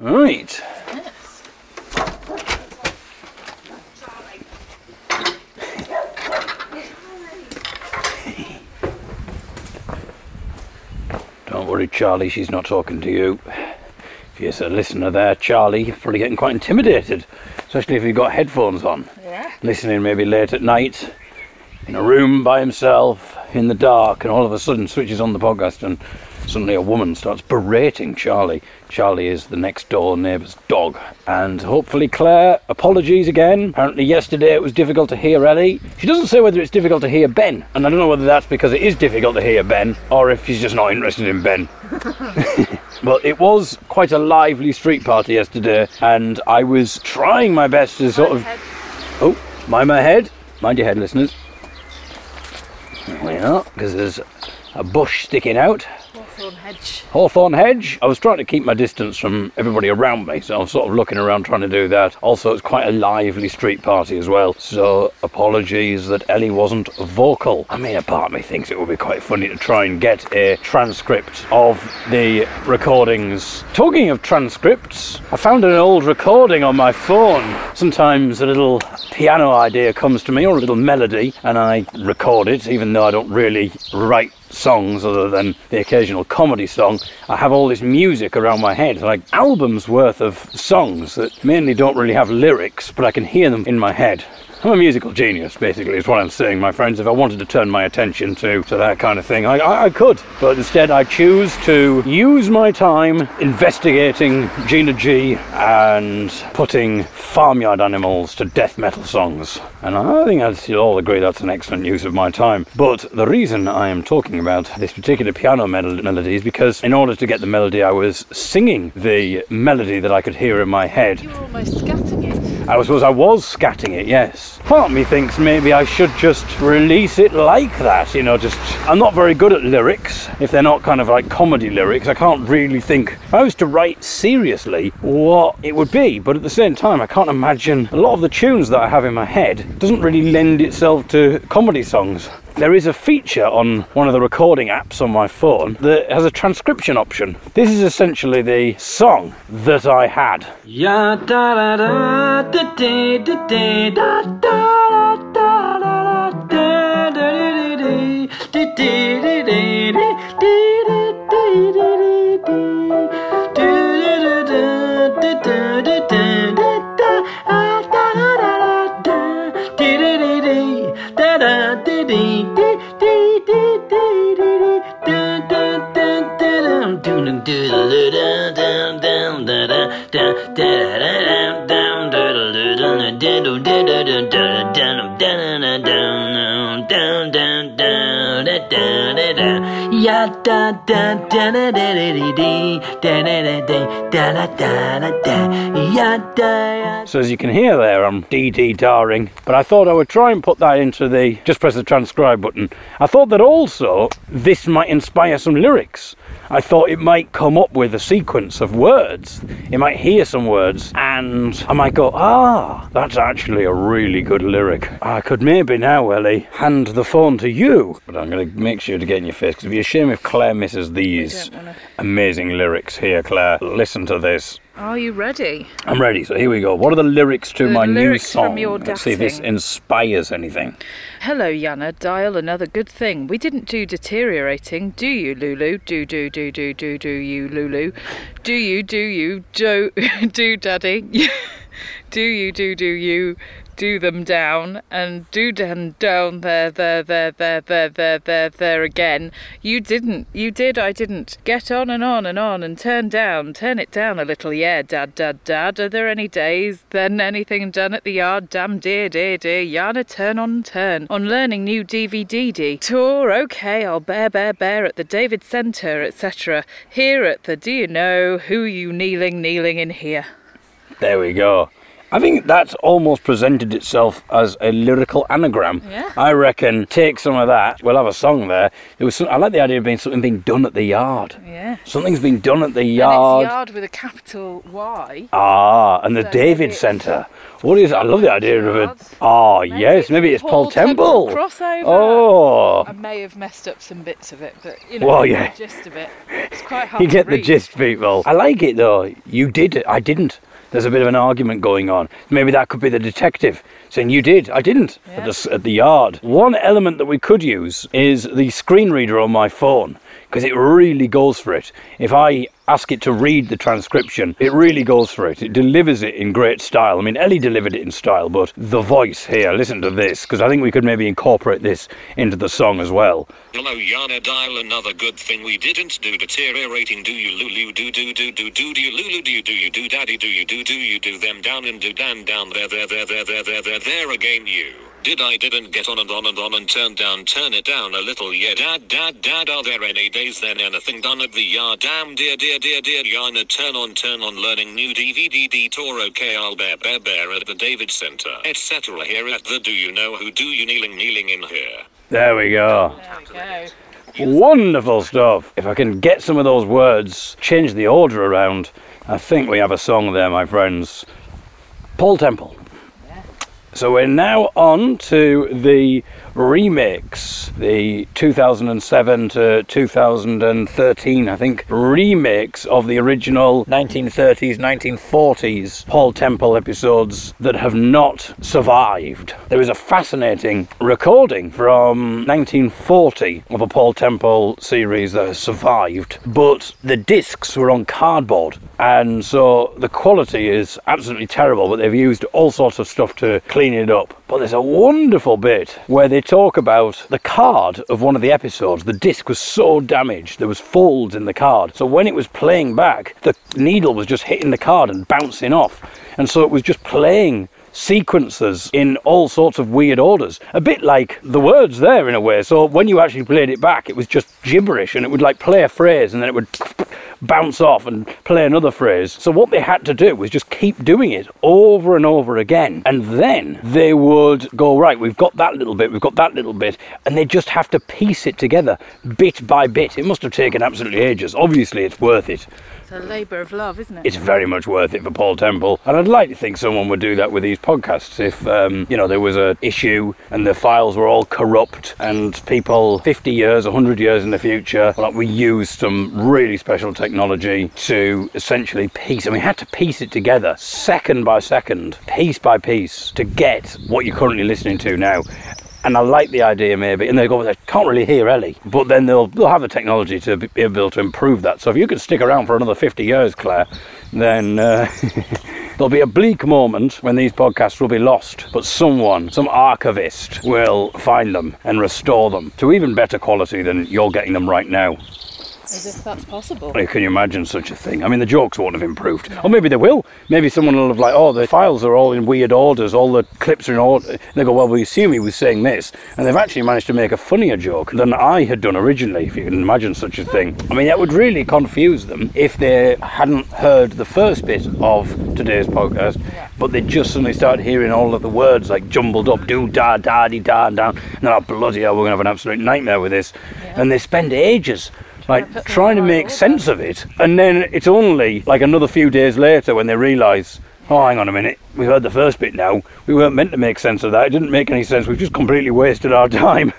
Right. Don't worry, Charlie, she's not talking to you. If you're a listener there, Charlie, you're probably getting quite intimidated, especially if you've got headphones on. Yeah. Listening maybe late at night, in a room by himself, in the dark, and all of a sudden switches on the podcast and suddenly a woman starts berating Charlie. Charlie is the next door neighbour's dog. And hopefully, Claire, apologies again. Apparently, yesterday it was difficult to hear Ellie. She doesn't say whether it's difficult to hear Ben. And I don't know whether that's because it is difficult to hear Ben or if she's just not interested in Ben. But it was quite a lively street party yesterday, and I was trying my best to sort of. Oh, mind my head. Mind your head, listeners. There we are, because there's a bush sticking out. Hawthorn hedge. Hedge. I was trying to keep my distance from everybody around me, so I was sort of looking around trying to do that. Also, it's quite a lively street party as well, so apologies that Ellie wasn't vocal. I mean, a part of me thinks it would be quite funny to try and get a transcript of the recordings. Talking of transcripts, I found an old recording on my phone. Sometimes a little piano idea comes to me or a little melody, and I record it, even though I don't really write songs other than the occasional comedy song. I have all this music around my head, like albums worth of songs that mainly don't really have lyrics, but I can hear them in my head. I'm a musical genius, basically, is what I'm saying, my friends. If I wanted to turn my attention to, to that kind of thing, I, I, I could. But instead, I choose to use my time investigating Gina G and putting farmyard animals to death metal songs. And I think I'd all agree that's an excellent use of my time. But the reason I am talking about this particular piano mel- melody is because in order to get the melody, I was singing the melody that I could hear in my head. You almost scatting it. I suppose I was scatting it, yes. Part me thinks maybe I should just release it like that, you know, just. I'm not very good at lyrics, if they're not kind of like comedy lyrics. I can't really think. If I was to write seriously what it would be, but at the same time, I can't imagine a lot of the tunes that I have in my head doesn't really lend itself to comedy songs. There is a feature on one of the recording apps on my phone that has a transcription option. This is essentially the song that I had. ダンダナデレリリダナダダダラダラダ So as you can hear there, I'm dee darring, but I thought I would try and put that into the just press the transcribe button. I thought that also this might inspire some lyrics. I thought it might come up with a sequence of words. It might hear some words, and I might go, ah, that's actually a really good lyric. I could maybe now, Ellie, hand the phone to you, but I'm going to make sure to get in your face because it'd be a shame if Claire misses these amazing lyrics here, Claire. Listen to this. Are you ready? I'm ready, so here we go. What are the lyrics to The my new song? from your Let's see if this inspires anything. Hello, Yana. Dial another good thing. We didn't do deteriorating, do you, Lulu? Do, do, do, do, do, do you, Lulu? Do you, do you, do, do, Daddy? do you, do, do you, do them down and do down, down there, there, there, there, there, there, there, there again? You didn't. You did. I didn't. Get on and on and on and turn down. Turn it down a little. Yeah, Dad, Dad, Dad. Are there any days then anything done at the yard? Damn dear, dear, dear. Yana, turn on, turn. On learning new DVD tour. Okay, I'll bear, bear, bear at the David Centre, etc. Here at the Do you know who you kneeling, kneeling in here? There we go. I think that's almost presented itself as a lyrical anagram. Yeah. I reckon take some of that. We'll have a song there. There was some, I like the idea of being something being done at the yard. Yeah. Something's been done at the And yard. it's yard with a capital Y. Ah, and the So David Centre. What is? I love the idea of it. Ah, Oh Maybe yes, it's maybe it's Paul Paul Temple Temple. crossover. Oh, I may have messed up some bits of it, but you know Well, the yeah. gist of it. It's quite hard. you to get the gist, people. I like it though. You did it. I didn't. There's a bit of an argument going on. Maybe that could be the detective saying you did. I didn't at, the, at the yard. One element that we could use is the screen reader on my phone because it really goes for it. If I ask it to read the transcription, it really goes for it. It delivers it in great style. I mean, Ellie delivered it in style, but the voice here, listen to this, because I think we could maybe incorporate this into the song as well. Hello, Yana Dial, another good thing we didn't do deteriorating. Do you lulu do do do do do do you lulu do you do you do daddy do you do do you do them down and do Down down there there there there there there there again you did I didn't get on and on and on and turn down turn it down a little yeah dad dad dad are there any days then anything done at the yard damn dear dear dear dear Yana turn on turn on learning new DVD D okay K I'll bear bear bear at the David Center etc here at the do you know who do you kneeling kneeling in here There we go. There we go. Wonderful stuff. If I can get some of those words, change the order around, I think we have a song there, my friends. Paul Temple. So we're now on to the remix, the 2007 to 2013, I think, remix of the original 1930s, 1940s Paul Temple episodes that have not survived. There is a fascinating recording from 1940 of a Paul Temple series that has survived, but the discs were on cardboard, and so the quality is absolutely terrible. But they've used all sorts of stuff to clean it up. But there's a wonderful bit where they talk about the card of one of the episodes. The disc was so damaged, there was folds in the card. So when it was playing back, the needle was just hitting the card and bouncing off. And so it was just playing sequences in all sorts of weird orders. A bit like the words there in a way. So when you actually played it back, it was just gibberish and it would like play a phrase and then it would bounce off and play another phrase. So what they had to do was just keep doing it over and over again. And then they would go, right, we've got that little bit, we've got that little bit, and they just have to piece it together bit by bit. It must have taken absolutely ages. Obviously, it's worth it. It's a labour of love, isn't it? It's very much worth it for Paul Temple, and I'd like to think someone would do that with these podcasts. If um, you know there was an issue and the files were all corrupt, and people 50 years, 100 years in the future, like we used some really special technology to essentially piece. And we had to piece it together, second by second, piece by piece, to get what you're currently listening to now. And I like the idea maybe, and they go, they can't really hear Ellie, but then they'll they'll have the technology to be able to improve that. So if you could stick around for another 50 years, Claire, then uh, there'll be a bleak moment when these podcasts will be lost. But someone, some archivist, will find them and restore them to even better quality than you're getting them right now. As if that's possible. Like, Can you imagine such a thing? I mean, the jokes won't have improved. Or maybe they will. Maybe someone will have like, oh, the files are all in weird orders, all the clips are in order. And they go, well, we assume he was saying this. And they've actually managed to make a funnier joke than I had done originally, if you can imagine such a thing. I mean, that would really confuse them if they hadn't heard the first bit of today's podcast, but they just suddenly started hearing all of the words like jumbled up, do, da, da, di, da, and down. And they're like, bloody hell, we're going to have an absolute nightmare with this. And they spend ages like trying to in the right make sense of it and then it's only like another few days later when they realise oh hang on a minute we've heard the first bit now. We weren't meant to make sense of that. It didn't make any sense. We've just completely wasted our time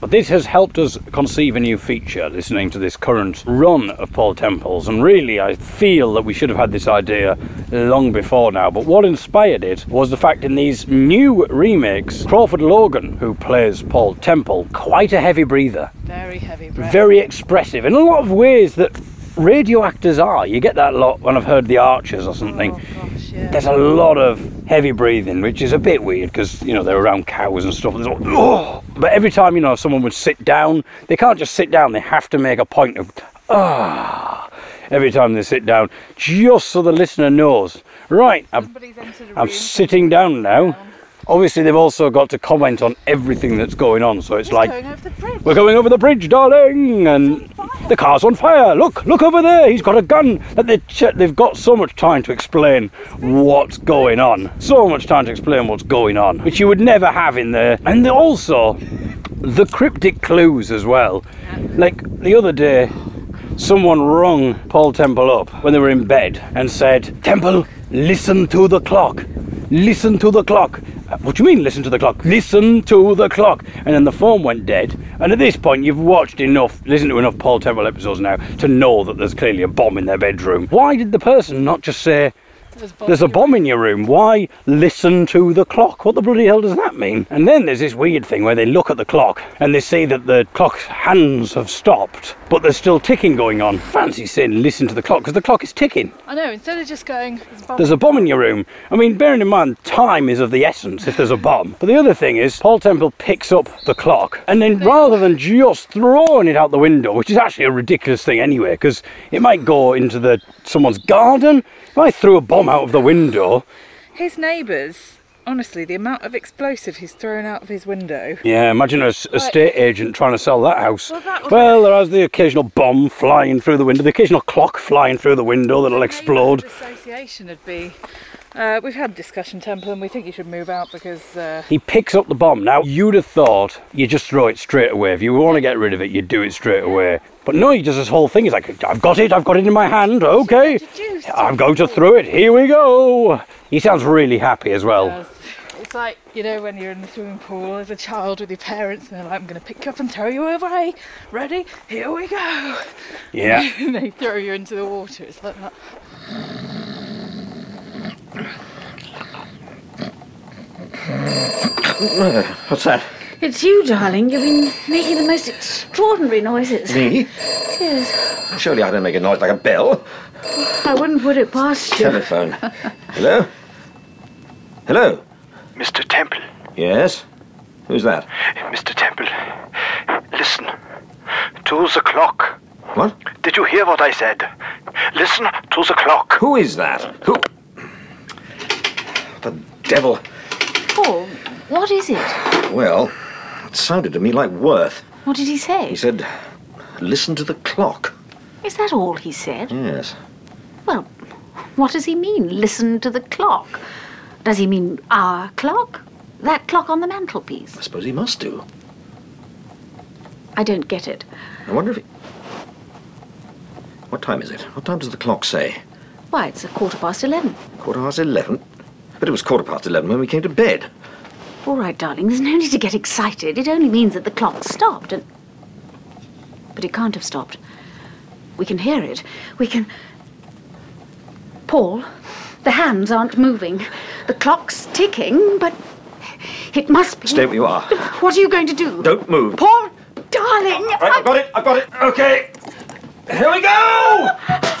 but this has helped us conceive a new feature listening to this current run of Paul Temples and really I feel that we should have had this idea long before now but what inspired it was the fact in these new remakes Crawford Logan who plays Paul Temple quite a heavy breather Very heavy breath. very expressive in a lot of ways that radio actors are. You get that a lot when I've heard The Archers or something. Oh gosh, yeah. There's a lot of heavy breathing, which is a bit weird because you know they're around cows and stuff. There's all, "Oh." But every time you know someone would sit down, they can't just sit down. They have to make a point of ah every time they sit down, just so the listener knows. Right, I'm, Somebody's entered a I'm sitting down now. Obviously they've also got to comment on everything that's going on. So it's like, Going over the bridge. we're going over the bridge, darling, and the car's on fire. Look, look over there. He's got a gun. That they they've got so much time to explain what's going on. So much time to explain what's going on, which you would never have in there. And also the cryptic clues as well. Like the other day, someone rung Paul Temple up when they were in bed and said, Temple, listen to the clock. Listen to the clock. "Uh, What do you mean, listen to the clock? Listen to the clock. And then the phone went dead. And at this point, you've watched enough, listened to enough Paul Temple episodes now to know that there's clearly a bomb in their bedroom. Why did the person not just say, there's a bomb in your room. Why listen to the clock? What the bloody hell does that mean? And then there's this weird thing where they look at the clock and they see that the clock's hands have stopped, but there's still ticking going on. Fancy saying listen to the clock because the clock is ticking. I know, instead of just going, there's a bomb. There's a bomb in your room. I mean, bearing in mind, time is of the essence if there's a bomb. But the other thing is, Paul Temple picks up the clock and then rather than just throwing it out the window, which is actually a ridiculous thing anyway, because it might go into the someone's garden. If I threw a bomb out of the window, His neighbours, honestly, the amount of explosive he's thrown out of his window. yeah, imagine a s- estate agent trying to sell that house. Well, that would- Well, there has the occasional bomb flying through the window, the occasional clock flying through the window that'll explode. Association would be. Uh, we've had discussion, Temple, and we think you should move out because uh, He picks up the bomb. Now, you'd have thought you just throw it straight away. If you want to get rid of it, you do it straight away. But no, he does this whole thing. He's like, I've got it, I've got it in my hand, okay. I'm going to throw it, here we go. He sounds really happy as well. It's like, you know, when you're in the swimming pool as a child with your parents and they're like, I'm going to pick you up and throw you away. Ready? Here we go. Yeah. and they throw you into the water. It's like that. What's that? It's you, darling. You've been making the most extraordinary noises. Me? Yes. Surely I don't make a noise like a bell. I wouldn't put it past you. Telephone. Hello? Hello? Mr. Temple, Yes? Who's that? Mr. Temple, listen to the clock. What? Did you hear what I said? Listen to the clock. Who is that? Who? The devil. Paul, what is it? Well, it sounded to me like Worth. What did he say? He said, listen to the clock. Is that all he said? Yes. Well, what does he mean, listen to the clock? Does he mean our clock? That clock on the mantelpiece? I suppose he must do. I don't get it. I wonder if he... What time is it? What time does the clock say? Why, it's a quarter past eleven. Quarter past eleven? But it was quarter past eleven when we came to bed. All right, darling, there's no need to get excited. It only means that the clock stopped and. But it can't have stopped. We can hear it. We can. Paul, the hands aren't moving. The clock's ticking, but it must be. Stay where you are. What are you going to do? Don't move. Paul, darling! Right, I've got it. I've got it. Okay. Here we go!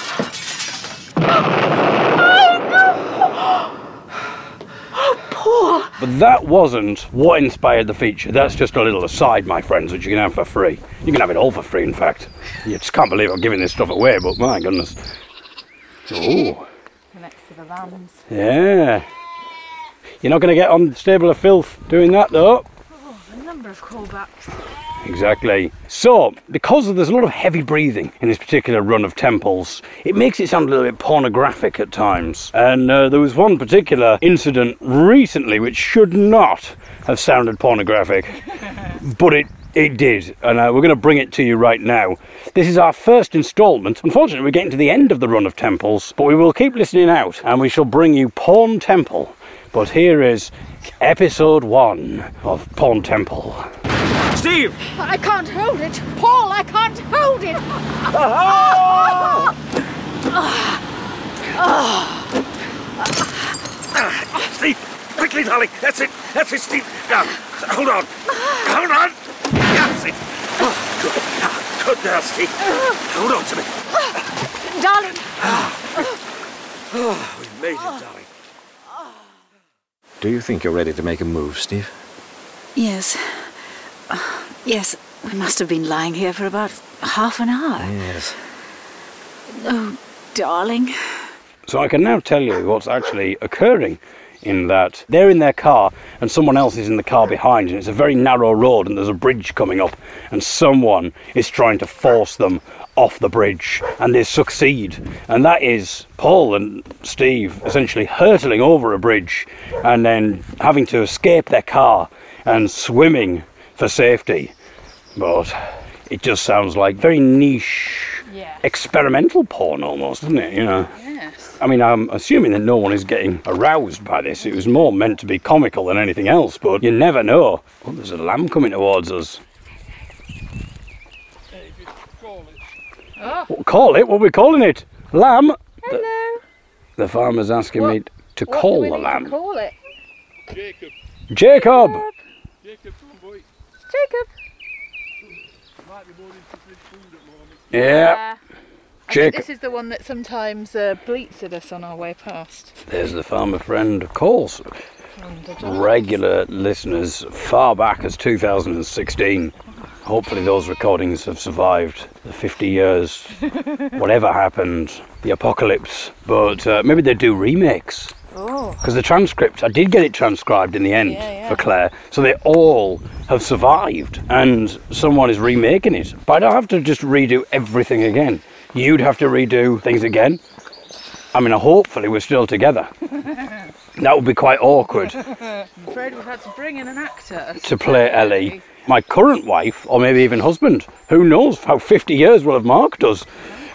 But that wasn't what inspired the feature. That's just a little aside, my friends, which you can have for free. You can have it all for free, in fact. You just can't believe I'm giving this stuff away, but my goodness. Oh, Next to the lambs. yeah. You're not going to get on the Stable of Filth doing that, though. Oh, A number of callbacks. Exactly. So, because there's a lot of heavy breathing in this particular run of temples, it makes it sound a little bit pornographic at times. And uh, there was one particular incident recently which should not have sounded pornographic, but it it did, and uh, we're going to bring it to you right now. This is our first instalment. Unfortunately, we're getting to the end of the run of temples, but we will keep listening out, and we shall bring you Porn Temple. But here is episode one of Porn Temple. Steve! I can't hold it! Paul, I can't hold it! Steve, quickly, darling. That's it. That's it, Steve. Now, hold on. Hold on. That's it. Oh, good. Good now, Steve. Hold on to me. Darling, oh, We've made it, darling. Do you think you're ready to make a move, Steve? Yes. Yes, we must have been lying here for about half an hour. Yes. Oh, darling. So I can now tell you what's actually occurring in that they're in their car and someone else is in the car behind, and it's a very narrow road, and there's a bridge coming up, and someone is trying to force them off the bridge, and they succeed. And that is Paul and Steve essentially hurtling over a bridge and then having to escape their car and swimming for safety. But it just sounds like very niche Yeah. experimental porn almost, doesn't it? You know. Yes. I mean, I'm assuming that no one is getting aroused by this. It was more meant to be comical than anything else, but you never know. Oh, there's a lamb coming towards us. Oh, What, call it? What are we calling it? Lamb? hello. The farmer's asking me to What call do we the need lamb. to call it? Jacob. Jacob! Jacob, come on, boy. Jacob. Might be more interested in food at the moment. Yeah, think Jacob. this is the one that sometimes uh, bleats at us on our way past. There's the farmer friend, of course. Regular listeners far back as 2016. Hopefully, those recordings have survived the 50 years, whatever happened, the apocalypse. But uh, maybe they do remakes. Oh, Because the transcript, I did get it transcribed in the end Yeah, yeah. for Claire. So they all have survived and someone is remaking it. But I don't have to just redo everything again. You'd have to redo things again. I mean, hopefully we're still together. that would be quite awkward I'm afraid we've had to bring in an actor to play Ellie. My current wife, or maybe even husband. Who knows how 50 years will have marked us.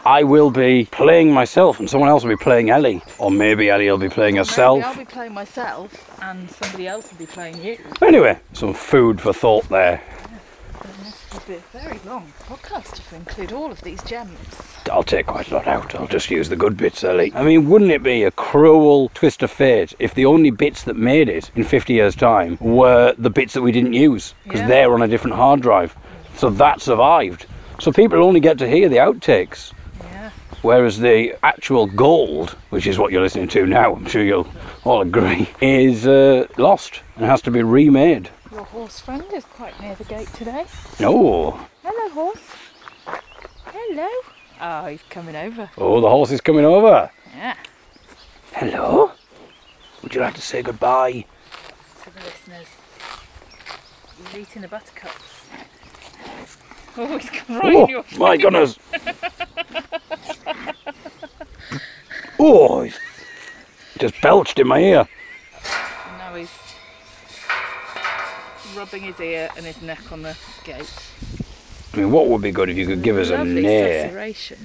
I will be playing myself and someone else will be playing Ellie. Or maybe Ellie will be playing herself. Maybe I'll be playing myself and somebody else will be playing you. Anyway, some food for thought there. This be a very long podcast if we include all of these gems. I'll take quite a lot out. I'll just use the good bits, Ellie. I mean, wouldn't it be a cruel twist of fate if the only bits that made it in 50 years' time were the bits that we didn't use? Because Yeah. they're on a different hard drive. So that survived. So people only get to hear the outtakes. Whereas the actual gold, which is what you're listening to now, I'm sure you'll all agree, is uh, lost and has to be remade. Your horse friend is quite near the gate today. Oh, Hello, horse. Hello. Oh, he's coming over. oh, the horse is coming over. Yeah. Hello. Would you like to say goodbye? To the listeners. He's eating the buttercups. Oh, he's right Oh, my goodness. oh, he's just belched in my ear. Now he's rubbing his ear and his neck on the gate. I mean, what would be good if you could give us a Lovely near? susurration.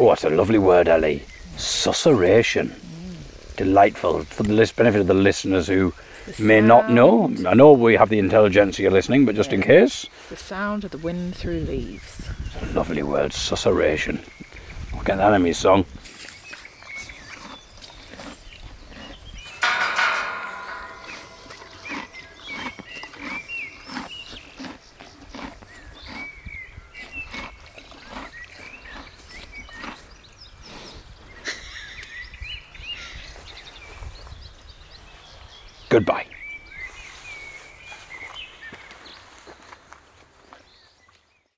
Oh, that's a lovely word, Ellie. Susurration. Mm. Delightful for the benefit of the listeners who The may not know. I know we have the intelligentsia listening, but just in case, The sound of the wind through leaves. lovely word, susurration. I'll get that in my song.